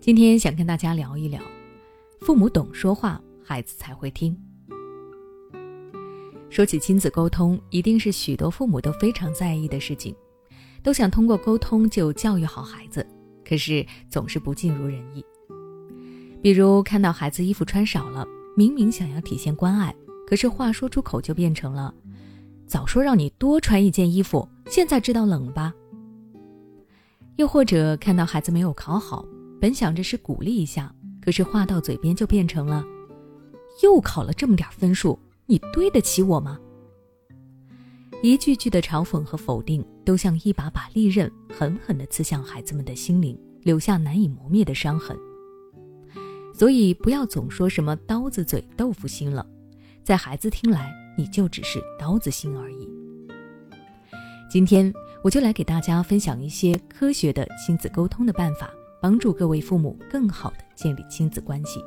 今天想跟大家聊一聊，父母懂说话，孩子才会听。说起亲子沟通，一定是许多父母都非常在意的事情，都想通过沟通就教育好孩子，可是总是不尽如人意。比如看到孩子衣服穿少了，明明想要体现关爱，可是话说出口就变成了“早说让你多穿一件衣服，现在知道冷吧。”又或者看到孩子没有考好，本想着是鼓励一下，可是话到嘴边就变成了“又考了这么点分数。”你对得起我吗？一句句的嘲讽和否定，都像一把把利刃，狠狠地刺向孩子们的心灵，留下难以磨灭的伤痕。所以，不要总说什么“刀子嘴豆腐心”了，在孩子听来，你就只是刀子心而已。今天，我就来给大家分享一些科学的亲子沟通的办法，帮助各位父母更好的建立亲子关系。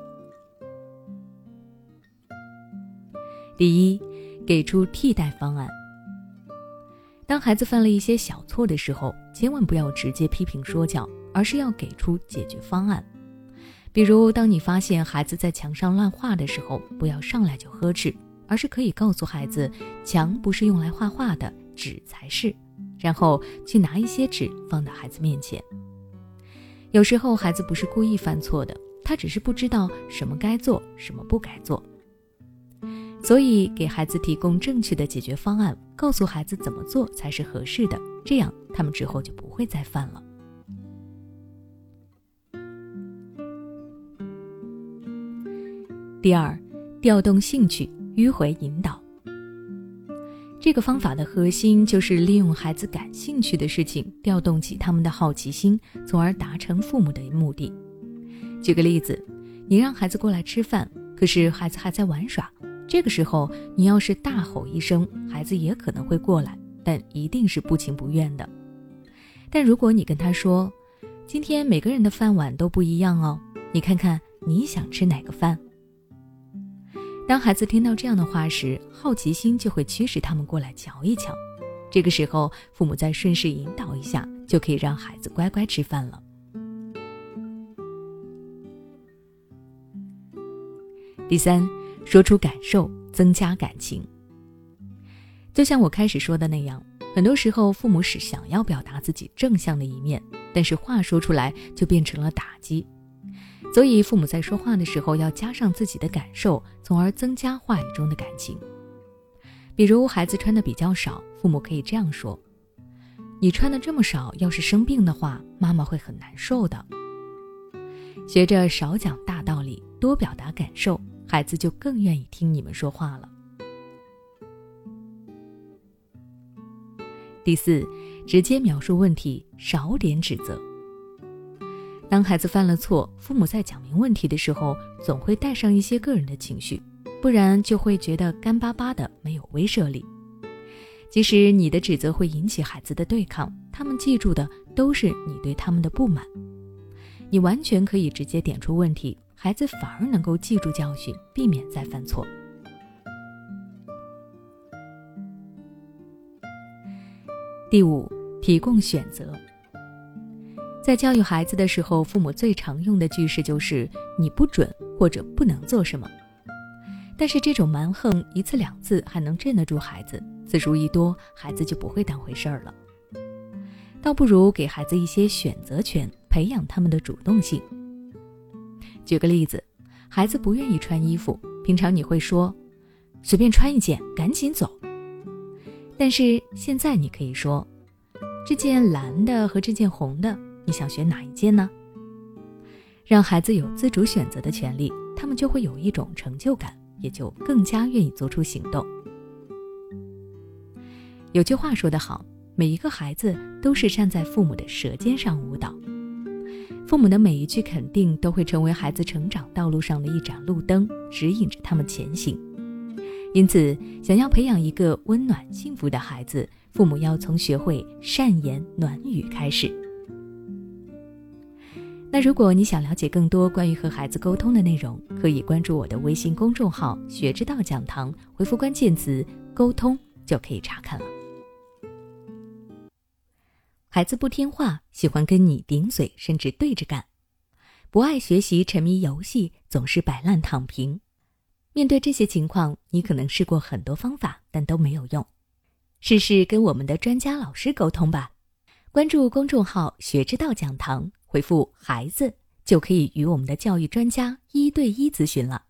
第一，给出替代方案。当孩子犯了一些小错的时候，千万不要直接批评说教，而是要给出解决方案。比如，当你发现孩子在墙上乱画的时候，不要上来就呵斥，而是可以告诉孩子，墙不是用来画画的，纸才是。然后去拿一些纸放到孩子面前。有时候孩子不是故意犯错的，他只是不知道什么该做，什么不该做。所以，给孩子提供正确的解决方案，告诉孩子怎么做才是合适的，这样他们之后就不会再犯了。第二，调动兴趣，迂回引导。这个方法的核心就是利用孩子感兴趣的事情，调动起他们的好奇心，从而达成父母的目的。举个例子，你让孩子过来吃饭，可是孩子还在玩耍。这个时候，你要是大吼一声，孩子也可能会过来，但一定是不情不愿的。但如果你跟他说：“今天每个人的饭碗都不一样哦，你看看你想吃哪个饭？”当孩子听到这样的话时，好奇心就会驱使他们过来瞧一瞧。这个时候，父母再顺势引导一下，就可以让孩子乖乖吃饭了。第三。说出感受，增加感情。就像我开始说的那样，很多时候父母是想要表达自己正向的一面，但是话说出来就变成了打击。所以父母在说话的时候要加上自己的感受，从而增加话语中的感情。比如孩子穿的比较少，父母可以这样说：“你穿的这么少，要是生病的话，妈妈会很难受的。”学着少讲大道理，多表达感受。孩子就更愿意听你们说话了。第四，直接描述问题，少点指责。当孩子犯了错，父母在讲明问题的时候，总会带上一些个人的情绪，不然就会觉得干巴巴的，没有威慑力。即使你的指责会引起孩子的对抗，他们记住的都是你对他们的不满。你完全可以直接点出问题。孩子反而能够记住教训，避免再犯错。第五，提供选择。在教育孩子的时候，父母最常用的句式就是“你不准”或者“不能做什么”。但是这种蛮横，一次两次还能镇得住孩子，次数一多，孩子就不会当回事儿了。倒不如给孩子一些选择权，培养他们的主动性。举个例子，孩子不愿意穿衣服，平常你会说：“随便穿一件，赶紧走。”但是现在你可以说：“这件蓝的和这件红的，你想选哪一件呢？”让孩子有自主选择的权利，他们就会有一种成就感，也就更加愿意做出行动。有句话说得好：“每一个孩子都是站在父母的舌尖上舞蹈。”父母的每一句肯定都会成为孩子成长道路上的一盏路灯，指引着他们前行。因此，想要培养一个温暖幸福的孩子，父母要从学会善言暖语开始。那如果你想了解更多关于和孩子沟通的内容可以关注我的微信公众号学之道讲堂回复关键词沟通就可以查看了。孩子不听话喜欢跟你顶嘴甚至对着干。不爱学习沉迷游戏总是摆烂躺平。面对这些情况你可能试过很多方法但都没有用。试试跟我们的专家老师沟通吧。关注公众号学之道讲堂回复孩子就可以与我们的教育专家一对一咨询了。